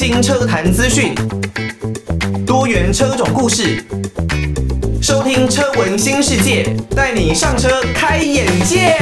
新车坛资讯，多元车种故事，收听车闻新世界，带你上车开眼界。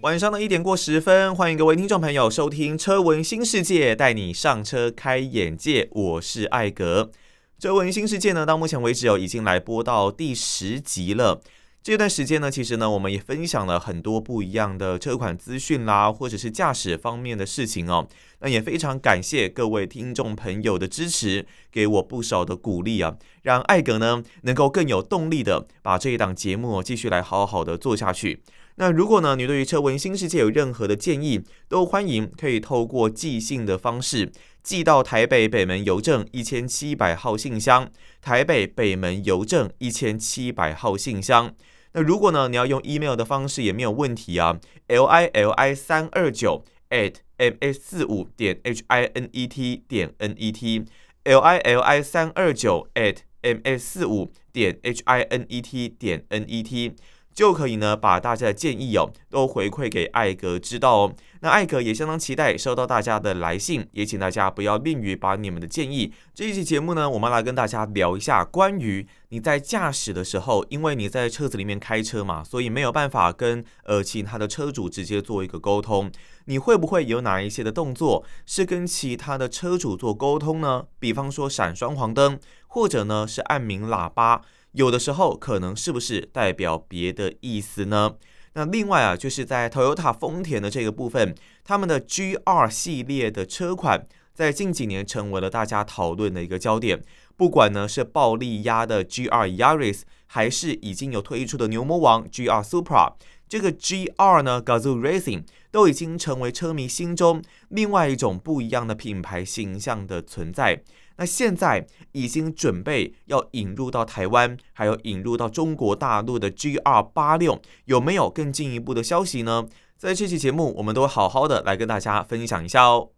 晚上的一点过十分，欢迎各位听众朋友收听车闻新世界，带你上车开眼界。我是艾格。车闻新世界呢，到目前为止哦，已经来播到第十集了。这段时间呢，其实呢，我们也分享了很多不一样的车款资讯啦，或者是驾驶方面的事情哦。那也非常感谢各位听众朋友的支持，给我不少的鼓励啊，让艾格呢能够更有动力的把这一档节目继续来好好的做下去。那如果呢，你对于车闻新世界有任何的建议，都欢迎可以透过寄信的方式寄到台北北门邮政一千七百号信箱，台北北门邮政一千七百号信箱。那如果呢，你要用 email 的方式也没有问题啊，l i l i 三二九 at m s 四五点 h i n e t 点 n e t，l i l i 三二九 at m s 四五点 h i n e t 点 n e t。就可以呢，把大家的建议哦都回馈给艾格知道哦。那艾格也相当期待收到大家的来信，也请大家不要吝于把你们的建议。这一期节目呢，我们来跟大家聊一下关于你在驾驶的时候，因为你在车子里面开车嘛，所以没有办法跟呃其他的车主直接做一个沟通。你会不会有哪一些的动作是跟其他的车主做沟通呢？比方说闪双黄灯，或者呢是按鸣喇叭。有的时候可能是不是代表别的意思呢？那另外啊，就是在 Toyota 丰田的这个部分，他们的 GR 系列的车款在近几年成为了大家讨论的一个焦点。不管呢是暴力压的 GR Yaris，还是已经有推出的牛魔王 GR Supra，这个 GR 呢 Gazoo Racing 都已经成为车迷心中另外一种不一样的品牌形象的存在。那现在已经准备要引入到台湾，还有引入到中国大陆的 G 二八六有没有更进一步的消息呢？在这期节目，我们都会好好的来跟大家分享一下哦。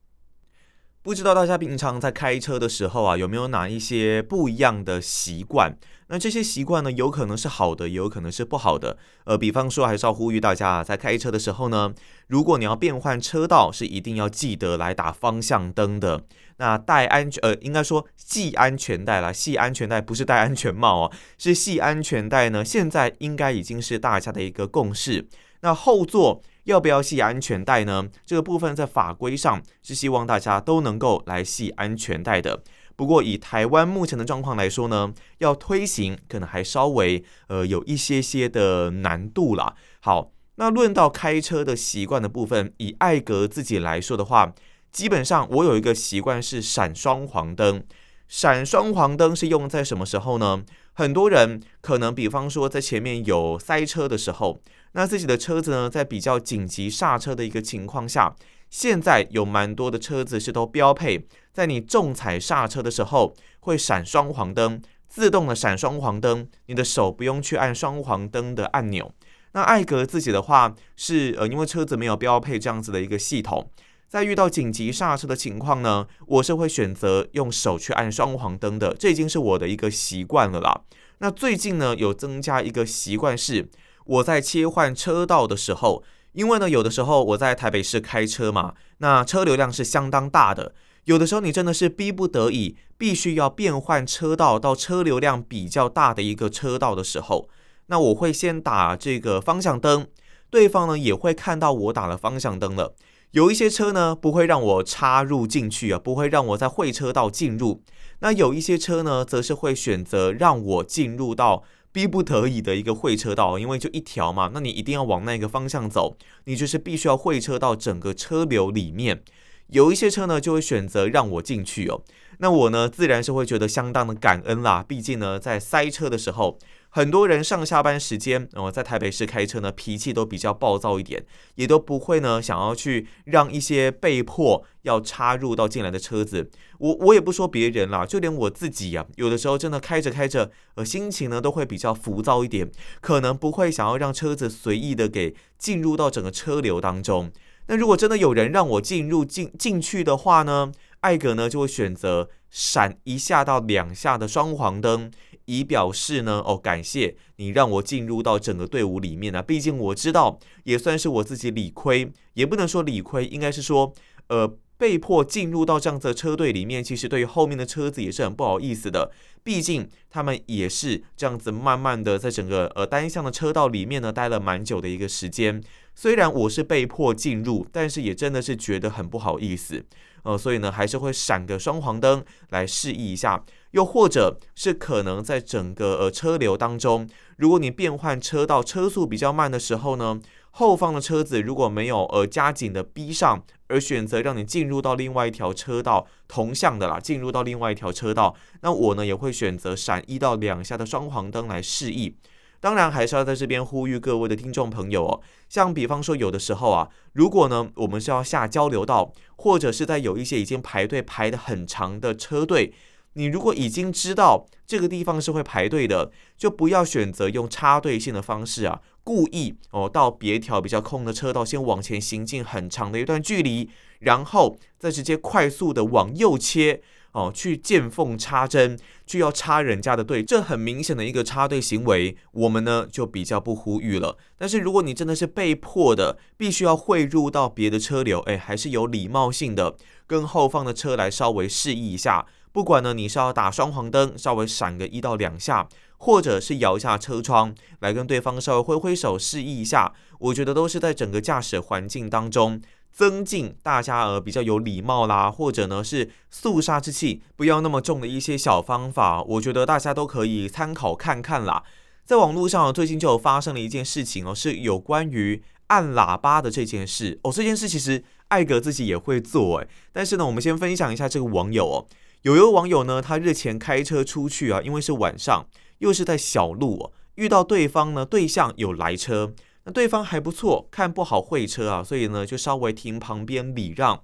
不知道大家平常在开车的时候啊，有没有哪一些不一样的习惯？那这些习惯呢，有可能是好的，也有可能是不好的。呃，比方说，还是要呼吁大家在开车的时候呢，如果你要变换车道，是一定要记得来打方向灯的。那戴安全，呃，应该说系安全带啦，系安全带不是戴安全帽哦，是系安全带呢。现在应该已经是大家的一个共识。那后座要不要系安全带呢？这个部分在法规上是希望大家都能够来系安全带的。不过，以台湾目前的状况来说呢，要推行可能还稍微呃有一些些的难度啦。好，那论到开车的习惯的部分，以艾格自己来说的话，基本上我有一个习惯是闪双黄灯。闪双黄灯是用在什么时候呢？很多人可能比方说在前面有塞车的时候，那自己的车子呢在比较紧急刹车的一个情况下。现在有蛮多的车子是都标配，在你重踩刹车的时候会闪双黄灯，自动的闪双黄灯，你的手不用去按双黄灯的按钮。那艾格自己的话是呃，因为车子没有标配这样子的一个系统，在遇到紧急刹车的情况呢，我是会选择用手去按双黄灯的，这已经是我的一个习惯了啦。那最近呢，有增加一个习惯是，我在切换车道的时候。因为呢，有的时候我在台北市开车嘛，那车流量是相当大的。有的时候你真的是逼不得已，必须要变换车道到车流量比较大的一个车道的时候，那我会先打这个方向灯，对方呢也会看到我打了方向灯了。有一些车呢不会让我插入进去啊，不会让我在会车道进入。那有一些车呢，则是会选择让我进入到。逼不得已的一个会车道，因为就一条嘛，那你一定要往那个方向走，你就是必须要会车到整个车流里面。有一些车呢，就会选择让我进去哦。那我呢，自然是会觉得相当的感恩啦。毕竟呢，在塞车的时候。很多人上下班时间，我、呃、在台北市开车呢，脾气都比较暴躁一点，也都不会呢想要去让一些被迫要插入到进来的车子。我我也不说别人啦，就连我自己呀、啊，有的时候真的开着开着，呃，心情呢都会比较浮躁一点，可能不会想要让车子随意的给进入到整个车流当中。那如果真的有人让我进入进进去的话呢，艾格呢就会选择闪一下到两下的双黄灯。以表示呢，哦，感谢你让我进入到整个队伍里面呢、啊。毕竟我知道，也算是我自己理亏，也不能说理亏，应该是说，呃。被迫进入到这样子的车队里面，其实对于后面的车子也是很不好意思的。毕竟他们也是这样子慢慢的在整个呃单向的车道里面呢待了蛮久的一个时间。虽然我是被迫进入，但是也真的是觉得很不好意思。呃，所以呢还是会闪个双黄灯来示意一下，又或者是可能在整个呃车流当中，如果你变换车道车速比较慢的时候呢，后方的车子如果没有呃加紧的逼上，而选择让你进入到另外一条车道同向的啦，进入到另外一条车道，那我呢也会选择闪一到两下的双黄灯来示意。当然还是要在这边呼吁各位的听众朋友哦，像比方说有的时候啊，如果呢我们是要下交流道，或者是在有一些已经排队排得很长的车队。你如果已经知道这个地方是会排队的，就不要选择用插队性的方式啊，故意哦到别条比较空的车道先往前行进很长的一段距离，然后再直接快速的往右切哦，去见缝插针，去要插人家的队，这很明显的一个插队行为，我们呢就比较不呼吁了。但是如果你真的是被迫的，必须要汇入到别的车流，哎，还是有礼貌性的跟后方的车来稍微示意一下。不管呢，你是要打双黄灯，稍微闪个一到两下，或者是摇一下车窗来跟对方稍微挥挥手示意一下，我觉得都是在整个驾驶环境当中增进大家呃比较有礼貌啦，或者呢是肃杀之气不要那么重的一些小方法，我觉得大家都可以参考看看啦。在网络上最近就发生了一件事情哦，是有关于按喇叭的这件事哦。这件事其实艾格自己也会做诶，但是呢，我们先分享一下这个网友哦。有一位网友呢，他日前开车出去啊，因为是晚上，又是在小路，遇到对方呢，对象有来车，那对方还不错，看不好会车啊，所以呢就稍微停旁边礼让。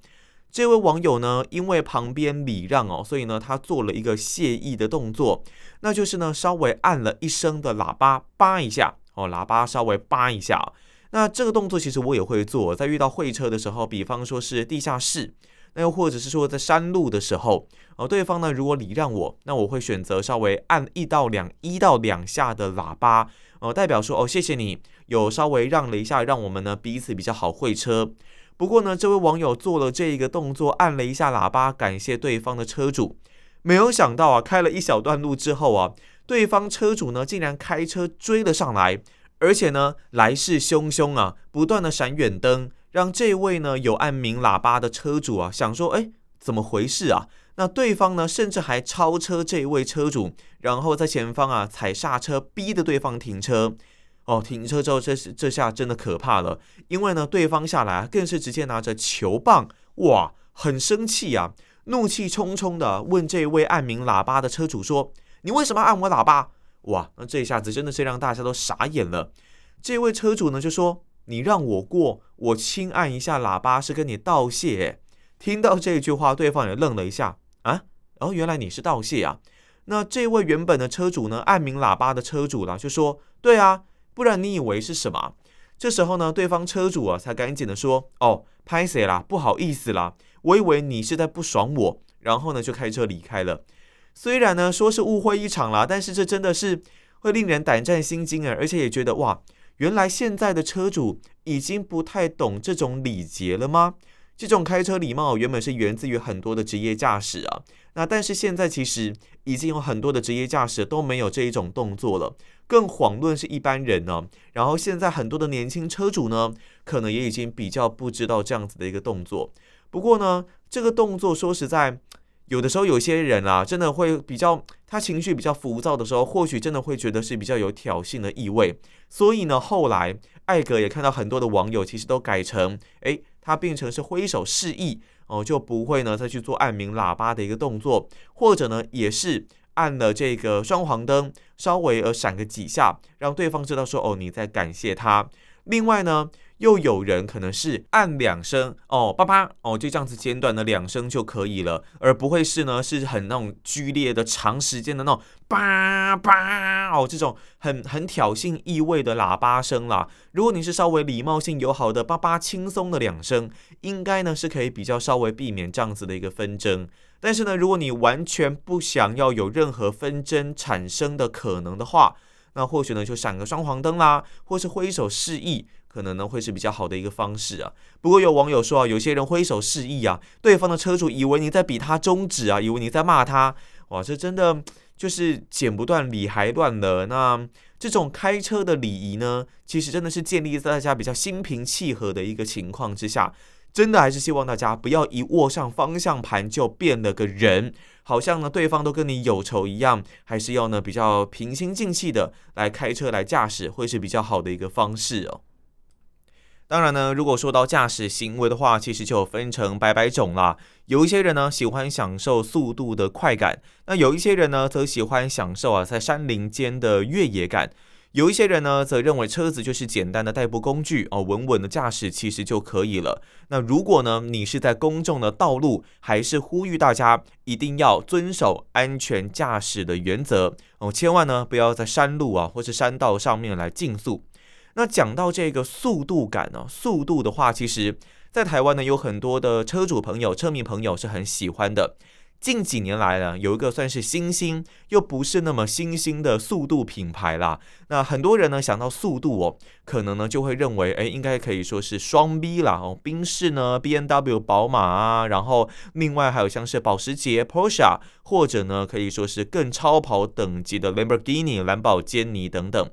这位网友呢，因为旁边礼让哦，所以呢他做了一个谢意的动作，那就是呢稍微按了一声的喇叭，叭一下哦，喇叭稍微叭一下。那这个动作其实我也会做，在遇到会车的时候，比方说是地下室。那又或者是说在山路的时候，呃，对方呢如果礼让我，那我会选择稍微按一到两一到两下的喇叭，呃，代表说哦谢谢你有稍微让了一下，让我们呢彼此比较好会车。不过呢，这位网友做了这一个动作，按了一下喇叭，感谢对方的车主。没有想到啊，开了一小段路之后啊，对方车主呢竟然开车追了上来，而且呢来势汹汹啊，不断的闪远灯。让这位呢有按鸣喇叭的车主啊想说，哎，怎么回事啊？那对方呢甚至还超车这位车主，然后在前方啊踩刹车，逼得对方停车。哦，停车之后，这是这下真的可怕了，因为呢对方下来更是直接拿着球棒，哇，很生气啊，怒气冲冲的问这位按鸣喇叭的车主说：“你为什么按我喇叭？”哇，那这下子真的是让大家都傻眼了。这位车主呢就说。你让我过，我轻按一下喇叭是跟你道谢。听到这句话，对方也愣了一下啊，哦，原来你是道谢啊。那这位原本的车主呢，按鸣喇叭的车主呢，就说：对啊，不然你以为是什么？这时候呢，对方车主啊，才赶紧的说：哦，拍谁啦，不好意思啦，我以为你是在不爽我，然后呢，就开车离开了。虽然呢，说是误会一场啦，但是这真的是会令人胆战心惊啊，而且也觉得哇。原来现在的车主已经不太懂这种礼节了吗？这种开车礼貌原本是源自于很多的职业驾驶啊，那但是现在其实已经有很多的职业驾驶都没有这一种动作了，更遑论是一般人呢。然后现在很多的年轻车主呢，可能也已经比较不知道这样子的一个动作。不过呢，这个动作说实在。有的时候，有些人啊，真的会比较，他情绪比较浮躁的时候，或许真的会觉得是比较有挑衅的意味。所以呢，后来艾格也看到很多的网友其实都改成，诶，他变成是挥手示意哦，就不会呢再去做按鸣喇叭的一个动作，或者呢也是按了这个双黄灯，稍微呃闪个几下，让对方知道说哦你在感谢他。另外呢，又有人可能是按两声哦，叭叭哦，就这样子简短的两声就可以了，而不会是呢是很那种剧烈的长时间的那种叭叭哦，这种很很挑衅意味的喇叭声啦。如果你是稍微礼貌性友好的叭叭轻松的两声，应该呢是可以比较稍微避免这样子的一个纷争。但是呢，如果你完全不想要有任何纷争产生的可能的话，那或许呢就闪个双黄灯啦，或是挥手示意，可能呢会是比较好的一个方式啊。不过有网友说啊，有些人挥手示意啊，对方的车主以为你在比他中指啊，以为你在骂他，哇，这真的就是剪不断理还乱了。那这种开车的礼仪呢，其实真的是建立在大家比较心平气和的一个情况之下。真的还是希望大家不要一握上方向盘就变了个人，好像呢对方都跟你有仇一样，还是要呢比较平心静气的来开车来驾驶，会是比较好的一个方式哦。当然呢，如果说到驾驶行为的话，其实就分成百百种啦。有一些人呢喜欢享受速度的快感，那有一些人呢则喜欢享受啊在山林间的越野感。有一些人呢，则认为车子就是简单的代步工具哦，稳稳的驾驶其实就可以了。那如果呢，你是在公众的道路，还是呼吁大家一定要遵守安全驾驶的原则哦，千万呢不要在山路啊或是山道上面来竞速。那讲到这个速度感呢，速度的话，其实在台湾呢有很多的车主朋友、车迷朋友是很喜欢的。近几年来呢，有一个算是新兴又不是那么新兴的速度品牌啦。那很多人呢想到速度哦，可能呢就会认为，哎，应该可以说是双 B 啦哦，宾士呢，BMW、宝马啊，然后另外还有像是保时捷、Porsche，或者呢可以说是更超跑等级的 Lamborghini、蓝宝坚尼等等。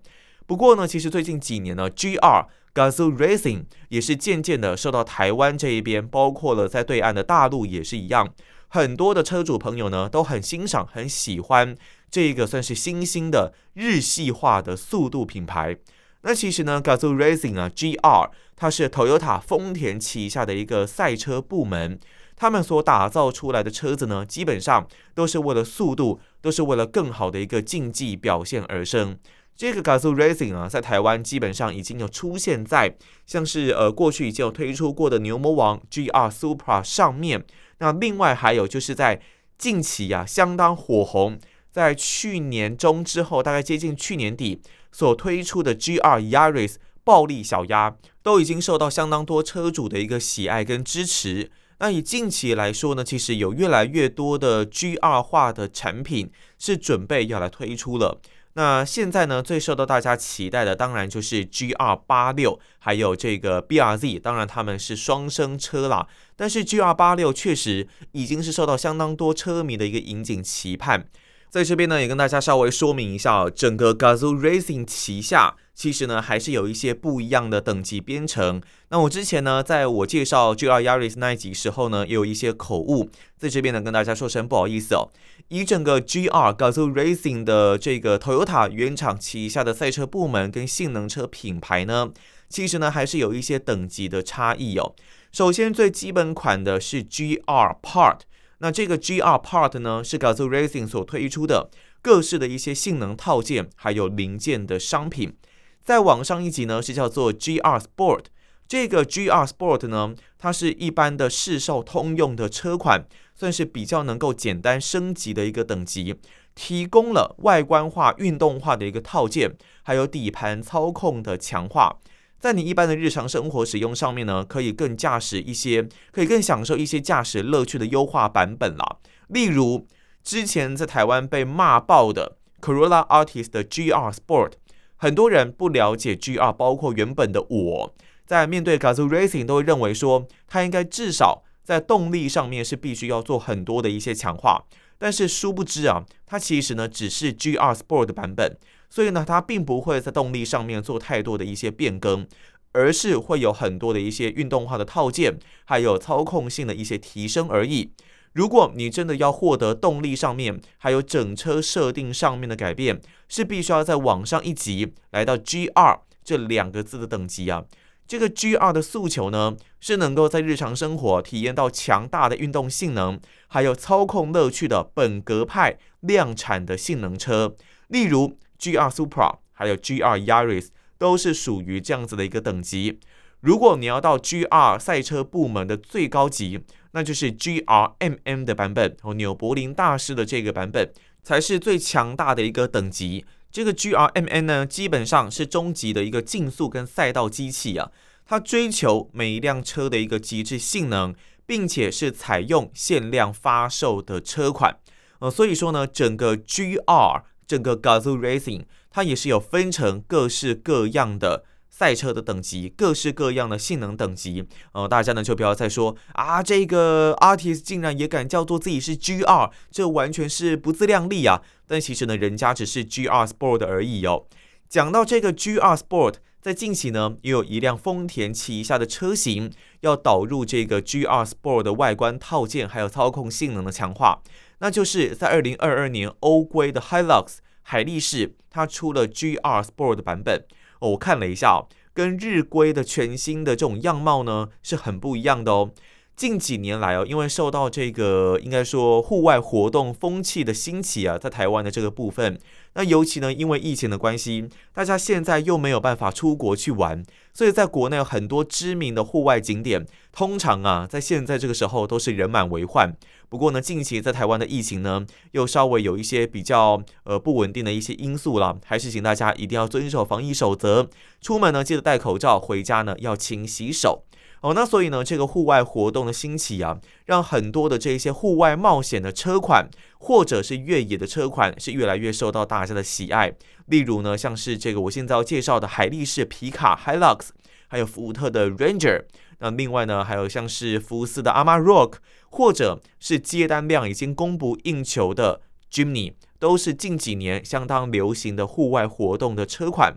不过呢，其实最近几年呢，GR Gazoo Racing 也是渐渐的受到台湾这一边，包括了在对岸的大陆也是一样。很多的车主朋友呢都很欣赏、很喜欢这个算是新兴的日系化的速度品牌。那其实呢，Gazoo Racing 啊，GR 它是 Toyota 丰田旗下的一个赛车部门。他们所打造出来的车子呢，基本上都是为了速度，都是为了更好的一个竞技表现而生。这个 gas Racing 啊，在台湾基本上已经有出现在像是呃过去已经有推出过的牛魔王 GR Supra 上面。那另外还有就是在近期啊，相当火红，在去年中之后，大概接近去年底所推出的 GR Yaris 暴力小鸭，都已经受到相当多车主的一个喜爱跟支持。那以近期来说呢，其实有越来越多的 GR 化的产品是准备要来推出了。那现在呢，最受到大家期待的，当然就是 GR 八六，还有这个 BRZ，当然他们是双生车啦。但是 GR 八六确实已经是受到相当多车迷的一个引颈期盼。在这边呢，也跟大家稍微说明一下，整个 Gazoo Racing 旗下。其实呢，还是有一些不一样的等级编程。那我之前呢，在我介绍 GR Yaris 那一集时候呢，也有一些口误，在这边呢跟大家说声不好意思哦。以整个 GR Gazoo Racing 的这个 Toyota 原厂旗下的赛车部门跟性能车品牌呢，其实呢还是有一些等级的差异哦。首先最基本款的是 GR Part，那这个 GR Part 呢是 Gazoo Racing 所推出的各式的一些性能套件还有零件的商品。再往上一级呢，是叫做 GR Sport。这个 GR Sport 呢，它是一般的市售通用的车款，算是比较能够简单升级的一个等级，提供了外观化、运动化的一个套件，还有底盘操控的强化。在你一般的日常生活使用上面呢，可以更驾驶一些，可以更享受一些驾驶乐趣的优化版本啦。例如之前在台湾被骂爆的 Corolla Artist 的 GR Sport。很多人不了解 GR，包括原本的我在面对 Gazoo Racing 都会认为说，它应该至少在动力上面是必须要做很多的一些强化。但是殊不知啊，它其实呢只是 GR Sport 的版本，所以呢它并不会在动力上面做太多的一些变更，而是会有很多的一些运动化的套件，还有操控性的一些提升而已。如果你真的要获得动力上面，还有整车设定上面的改变，是必须要再往上一级，来到 GR 这两个字的等级啊。这个 GR 的诉求呢，是能够在日常生活体验到强大的运动性能，还有操控乐趣的本格派量产的性能车。例如 GR Supra，还有 GR Yaris，都是属于这样子的一个等级。如果你要到 GR 赛车部门的最高级，那就是 GRMM 的版本和，纽柏林大师的这个版本才是最强大的一个等级。这个 GRMN 呢，基本上是终极的一个竞速跟赛道机器啊，它追求每一辆车的一个极致性能，并且是采用限量发售的车款。呃，所以说呢，整个 GR 整个 Gazoo Racing 它也是有分成各式各样的。赛车的等级，各式各样的性能等级，呃，大家呢就不要再说啊，这个 Artist 竟然也敢叫做自己是 GR，这完全是不自量力啊！但其实呢，人家只是 GR Sport 而已哦。讲到这个 GR Sport，在近期呢，也有一辆丰田旗下的车型要导入这个 GR Sport 的外观套件，还有操控性能的强化，那就是在二零二二年欧规的 Hilux 海力士，它出了 GR Sport 的版本。我看了一下，跟日规的全新的这种样貌呢，是很不一样的哦。近几年来哦，因为受到这个应该说户外活动风气的兴起啊，在台湾的这个部分，那尤其呢，因为疫情的关系，大家现在又没有办法出国去玩，所以在国内有很多知名的户外景点，通常啊，在现在这个时候都是人满为患。不过呢，近期在台湾的疫情呢，又稍微有一些比较呃不稳定的一些因素了，还是请大家一定要遵守防疫守则，出门呢记得戴口罩，回家呢要勤洗手。哦，那所以呢，这个户外活动的兴起啊，让很多的这些户外冒险的车款，或者是越野的车款，是越来越受到大家的喜爱。例如呢，像是这个我现在要介绍的海力士皮卡 Hilux，还有福特的 Ranger。那另外呢，还有像是福斯的 Amarok，或者是接单量已经供不应求的 Jimny，都是近几年相当流行的户外活动的车款。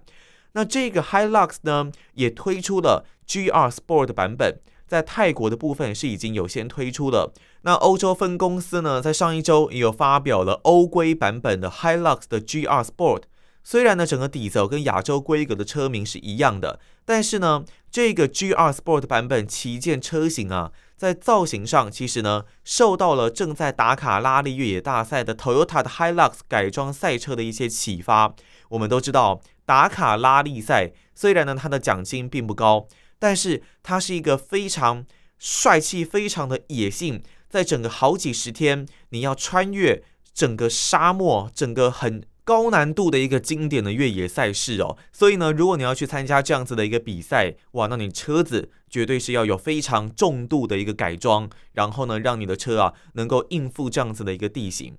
那这个 Hilux 呢，也推出了 GR Sport 版本，在泰国的部分是已经有先推出了。那欧洲分公司呢，在上一周也有发表了欧规版本的 Hilux 的 GR Sport。虽然呢，整个底子跟亚洲规格的车名是一样的，但是呢，这个 GR Sport 版本旗舰车型啊，在造型上其实呢，受到了正在打卡拉力越野大赛的 Toyota 的 Hilux 改装赛车的一些启发。我们都知道。打卡拉力赛虽然呢，它的奖金并不高，但是它是一个非常帅气、非常的野性，在整个好几十天，你要穿越整个沙漠，整个很高难度的一个经典的越野赛事哦。所以呢，如果你要去参加这样子的一个比赛，哇，那你车子绝对是要有非常重度的一个改装，然后呢，让你的车啊能够应付这样子的一个地形。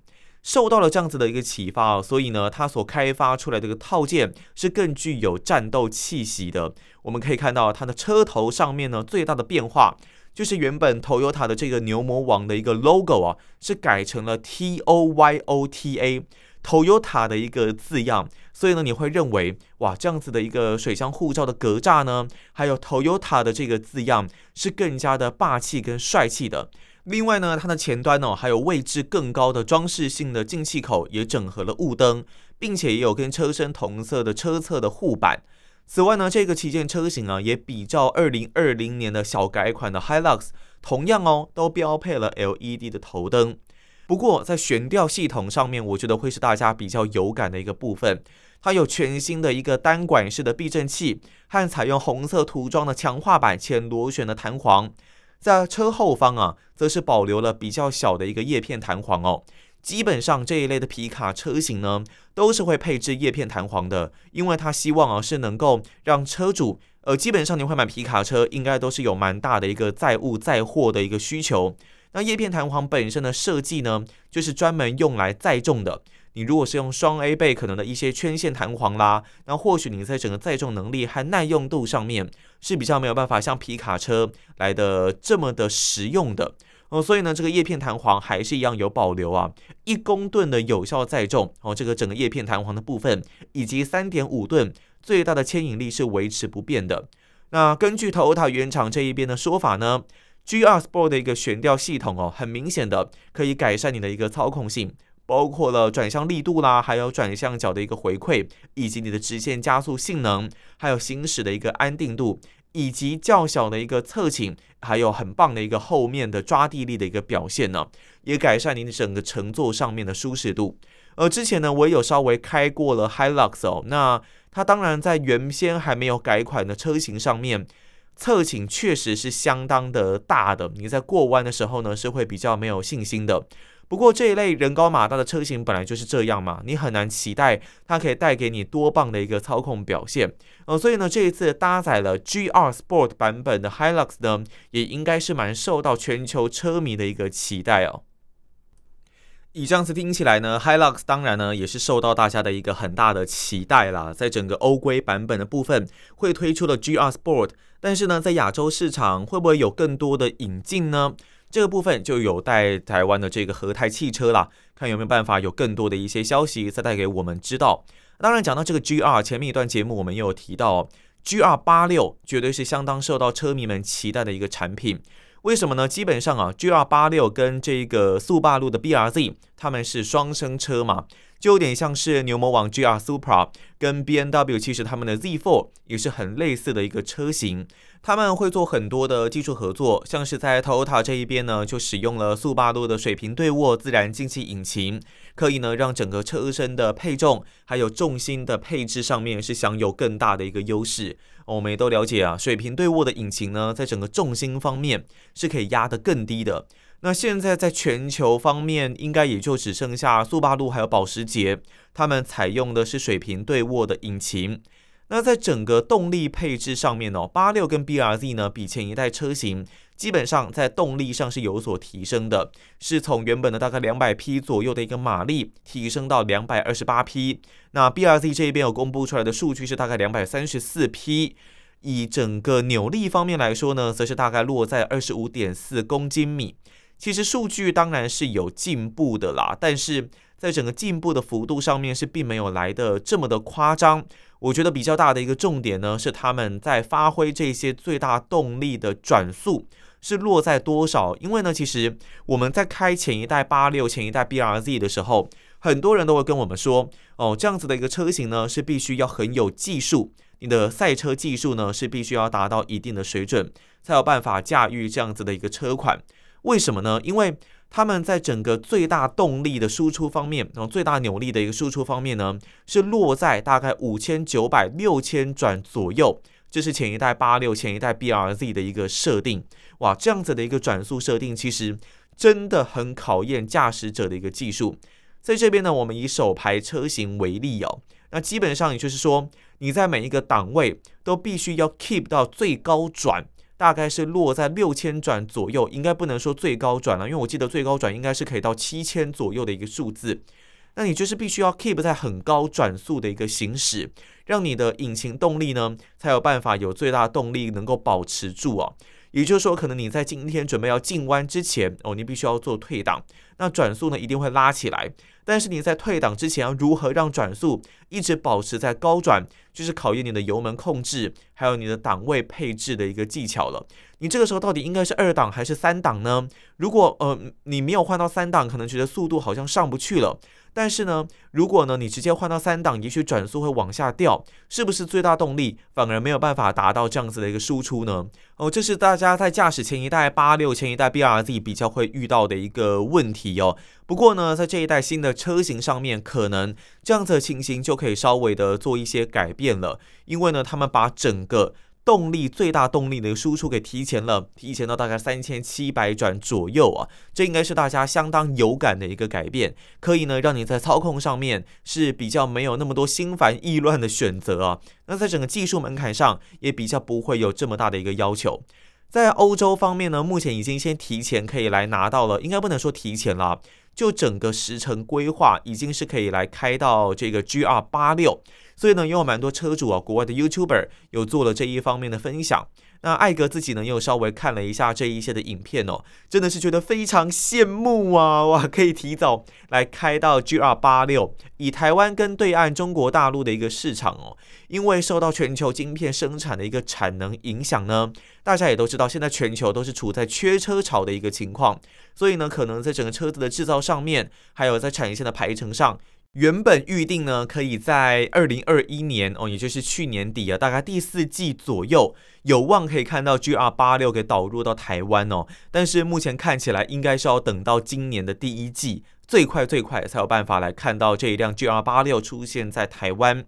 受到了这样子的一个启发哦，所以呢，它所开发出来的一个套件是更具有战斗气息的。我们可以看到它的车头上面呢，最大的变化就是原本 Toyota 的这个牛魔王的一个 logo 啊，是改成了 T O Y O T A Toyota 的一个字样。所以呢，你会认为哇，这样子的一个水箱护罩的格栅呢，还有 Toyota 的这个字样是更加的霸气跟帅气的。另外呢，它的前端呢，还有位置更高的装饰性的进气口，也整合了雾灯，并且也有跟车身同色的车侧的护板。此外呢，这个旗舰车型啊，也比照二零二零年的小改款的 Hilux，同样哦，都标配了 LED 的头灯。不过在悬吊系统上面，我觉得会是大家比较有感的一个部分。它有全新的一个单管式的避震器，和采用红色涂装的强化版且螺旋的弹簧。在车后方啊，则是保留了比较小的一个叶片弹簧哦。基本上这一类的皮卡车型呢，都是会配置叶片弹簧的，因为它希望啊是能够让车主，呃，基本上你会买皮卡车，应该都是有蛮大的一个载物载货的一个需求。那叶片弹簧本身的设计呢，就是专门用来载重的。你如果是用双 A 倍可能的一些圈线弹簧啦，那或许你在整个载重能力和耐用度上面是比较没有办法像皮卡车来的这么的实用的哦。所以呢，这个叶片弹簧还是一样有保留啊，一公吨的有效载重哦，这个整个叶片弹簧的部分以及三点五吨最大的牵引力是维持不变的。那根据 Toyota 原厂这一边的说法呢，GR Sport 的一个悬吊系统哦，很明显的可以改善你的一个操控性。包括了转向力度啦，还有转向角的一个回馈，以及你的直线加速性能，还有行驶的一个安定度，以及较小的一个侧倾，还有很棒的一个后面的抓地力的一个表现呢，也改善你整个乘坐上面的舒适度。而之前呢，我也有稍微开过了 Hilux 哦，那它当然在原先还没有改款的车型上面。侧倾确实是相当的大的，你在过弯的时候呢，是会比较没有信心的。不过这一类人高马大的车型本来就是这样嘛，你很难期待它可以带给你多棒的一个操控表现。呃，所以呢，这一次搭载了 GR Sport 版本的 Hilux 呢，也应该是蛮受到全球车迷的一个期待哦。以这样子听起来呢，Hilux 当然呢也是受到大家的一个很大的期待啦。在整个欧规版本的部分会推出的 GR Sport，但是呢，在亚洲市场会不会有更多的引进呢？这个部分就有待台湾的这个和泰汽车啦，看有没有办法有更多的一些消息再带给我们知道。当然，讲到这个 GR，前面一段节目我们也有提到，GR 八六绝对是相当受到车迷们期待的一个产品。为什么呢？基本上啊，GR 八六跟这个速霸路的 BRZ，他们是双生车嘛，就有点像是牛魔王 GR Supra 跟 BMW，其实他们的 Z4 也是很类似的一个车型。他们会做很多的技术合作，像是在 Toyota 这一边呢，就使用了速霸陆的水平对卧自然进气引擎，可以呢让整个车身的配重还有重心的配置上面是享有更大的一个优势。我们也都了解啊，水平对卧的引擎呢，在整个重心方面是可以压得更低的。那现在在全球方面，应该也就只剩下速八路还有保时捷，他们采用的是水平对卧的引擎。那在整个动力配置上面呢，八六跟 BRZ 呢，比前一代车型基本上在动力上是有所提升的，是从原本的大概两百匹左右的一个马力提升到两百二十八匹。那 BRZ 这边有公布出来的数据是大概两百三十四匹，以整个扭力方面来说呢，则是大概落在二十五点四公斤米。其实数据当然是有进步的啦，但是在整个进步的幅度上面是并没有来的这么的夸张。我觉得比较大的一个重点呢，是他们在发挥这些最大动力的转速是落在多少？因为呢，其实我们在开前一代八六、前一代 BRZ 的时候，很多人都会跟我们说，哦，这样子的一个车型呢，是必须要很有技术，你的赛车技术呢是必须要达到一定的水准，才有办法驾驭这样子的一个车款。为什么呢？因为他们在整个最大动力的输出方面，然后最大扭力的一个输出方面呢，是落在大概五千九百六千转左右。这是前一代八六、前一代 BRZ 的一个设定。哇，这样子的一个转速设定，其实真的很考验驾驶者的一个技术。在这边呢，我们以手排车型为例哦，那基本上也就是说，你在每一个档位都必须要 keep 到最高转。大概是落在六千转左右，应该不能说最高转了，因为我记得最高转应该是可以到七千左右的一个数字。那你就是必须要 keep 在很高转速的一个行驶，让你的引擎动力呢才有办法有最大动力能够保持住哦。也就是说，可能你在今天准备要进弯之前哦，你必须要做退档，那转速呢一定会拉起来。但是你在退档之前要如何让转速一直保持在高转，就是考验你的油门控制，还有你的档位配置的一个技巧了。你这个时候到底应该是二档还是三档呢？如果呃你没有换到三档，可能觉得速度好像上不去了。但是呢，如果呢你直接换到三档，也许转速会往下掉，是不是最大动力反而没有办法达到这样子的一个输出呢？哦，这是大家在驾驶前一代八六、前一代 BRZ 比较会遇到的一个问题哦。不过呢，在这一代新的车型上面，可能这样子的情形就可以稍微的做一些改变了，因为呢，他们把整个动力最大动力的输出给提前了，提前到大概三千七百转左右啊，这应该是大家相当有感的一个改变，可以呢让你在操控上面是比较没有那么多心烦意乱的选择啊。那在整个技术门槛上也比较不会有这么大的一个要求。在欧洲方面呢，目前已经先提前可以来拿到了，应该不能说提前了，就整个时程规划已经是可以来开到这个 GR 八六。所以呢，也有蛮多车主啊，国外的 YouTuber 有做了这一方面的分享。那艾格自己呢，又稍微看了一下这一些的影片哦，真的是觉得非常羡慕啊！哇，可以提早来开到 GR 八六，以台湾跟对岸中国大陆的一个市场哦，因为受到全球晶片生产的一个产能影响呢，大家也都知道，现在全球都是处在缺车潮的一个情况，所以呢，可能在整个车子的制造上面，还有在产业线的排程上。原本预定呢，可以在二零二一年哦，也就是去年底啊，大概第四季左右，有望可以看到 GR 八六给导入到台湾哦。但是目前看起来，应该是要等到今年的第一季，最快最快才有办法来看到这一辆 GR 八六出现在台湾。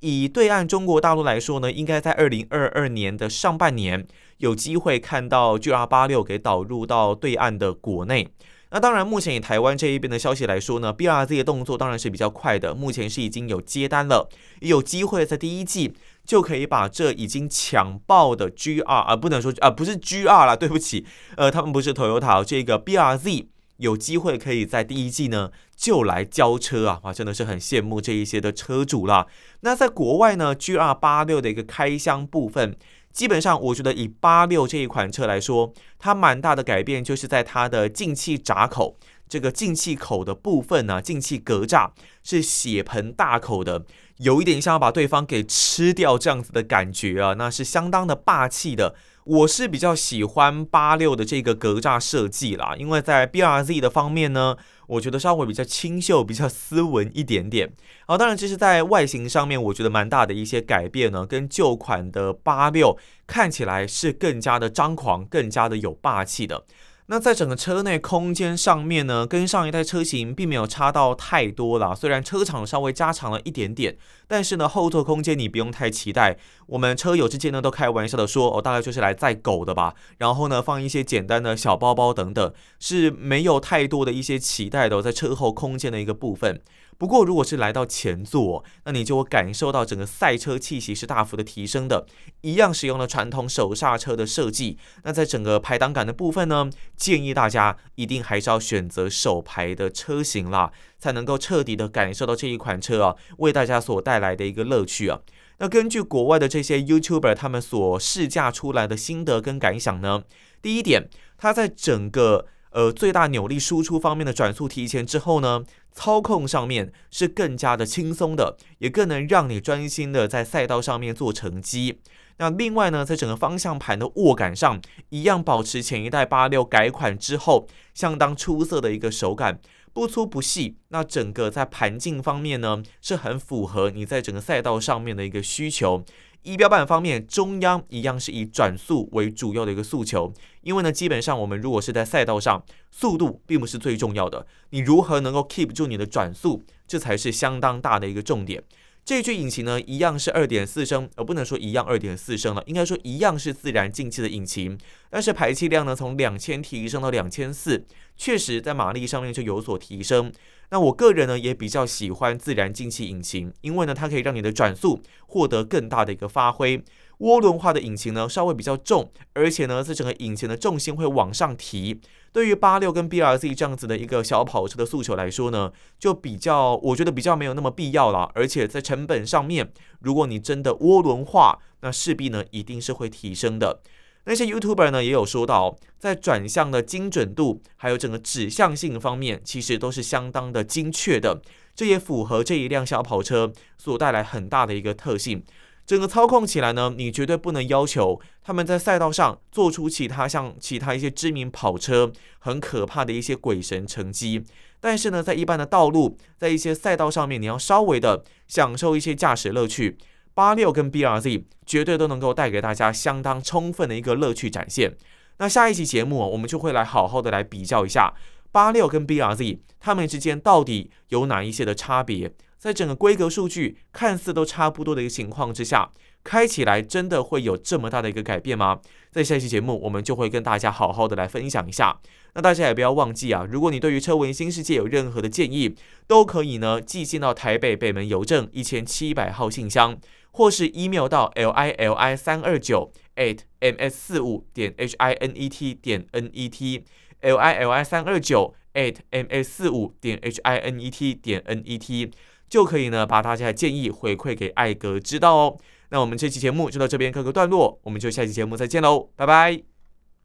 以对岸中国大陆来说呢，应该在二零二二年的上半年有机会看到 GR 八六给导入到对岸的国内。那当然，目前以台湾这一边的消息来说呢，BRZ 的动作当然是比较快的，目前是已经有接单了，也有机会在第一季就可以把这已经抢爆的 GR 啊，不能说啊，不是 GR 啦，对不起，呃，他们不是 Toyota，这个 BRZ 有机会可以在第一季呢就来交车啊，哇，真的是很羡慕这一些的车主啦。那在国外呢，GR 八六的一个开箱部分。基本上，我觉得以八六这一款车来说，它蛮大的改变就是在它的进气闸口，这个进气口的部分呢，进气格栅是血盆大口的，有一点像要把对方给吃掉这样子的感觉啊，那是相当的霸气的。我是比较喜欢八六的这个格栅设计啦，因为在 BRZ 的方面呢，我觉得稍微比较清秀、比较斯文一点点。好，当然这是在外形上面，我觉得蛮大的一些改变呢，跟旧款的八六看起来是更加的张狂、更加的有霸气的。那在整个车内空间上面呢，跟上一代车型并没有差到太多啦。虽然车长稍微加长了一点点，但是呢，后座空间你不用太期待。我们车友之间呢都开玩笑的说，哦，大概就是来载狗的吧。然后呢，放一些简单的小包包等等，是没有太多的一些期待的，在车后空间的一个部分。不过，如果是来到前座，那你就会感受到整个赛车气息是大幅的提升的。一样使用了传统手刹车的设计，那在整个排档杆的部分呢，建议大家一定还是要选择手排的车型啦，才能够彻底的感受到这一款车啊为大家所带来的一个乐趣啊。那根据国外的这些 YouTuber 他们所试驾出来的心得跟感想呢，第一点，它在整个呃最大扭力输出方面的转速提前之后呢。操控上面是更加的轻松的，也更能让你专心的在赛道上面做成绩。那另外呢，在整个方向盘的握感上，一样保持前一代八六改款之后相当出色的一个手感，不粗不细。那整个在盘径方面呢，是很符合你在整个赛道上面的一个需求。仪表板方面，中央一样是以转速为主要的一个诉求，因为呢，基本上我们如果是在赛道上，速度并不是最重要的，你如何能够 keep 住你的转速，这才是相当大的一个重点。这具引擎呢，一样是二点四升，而不能说一样二点四升了，应该说一样是自然进气的引擎，但是排气量呢，从两千提升到两千四，确实在马力上面就有所提升。那我个人呢，也比较喜欢自然进气引擎，因为呢，它可以让你的转速获得更大的一个发挥。涡轮化的引擎呢，稍微比较重，而且呢，这整个引擎的重心会往上提。对于八六跟 BRZ 这样子的一个小跑车的诉求来说呢，就比较，我觉得比较没有那么必要了。而且在成本上面，如果你真的涡轮化，那势必呢，一定是会提升的。那些 YouTuber 呢，也有说到，在转向的精准度，还有整个指向性方面，其实都是相当的精确的。这也符合这一辆小跑车所带来很大的一个特性。整个操控起来呢，你绝对不能要求他们在赛道上做出其他像其他一些知名跑车很可怕的一些鬼神成绩。但是呢，在一般的道路，在一些赛道上面，你要稍微的享受一些驾驶乐趣。八六跟 BRZ 绝对都能够带给大家相当充分的一个乐趣展现。那下一期节目我们就会来好好的来比较一下八六跟 BRZ 它们之间到底有哪一些的差别。在整个规格数据看似都差不多的一个情况之下，开起来真的会有这么大的一个改变吗？在下一期节目，我们就会跟大家好好的来分享一下。那大家也不要忘记啊，如果你对于车闻新世界有任何的建议，都可以呢寄信到台北北门邮政一千七百号信箱，或是 email 到 l i l i 三二九 at m s 四五点 h i n e t 点 n e t l i l i 三二九 at m s 四五点 h i n e t 点 n e t 就可以呢，把大家的建议回馈给艾格知道哦。那我们这期节目就到这边告个段落，我们就下期节目再见喽，拜拜。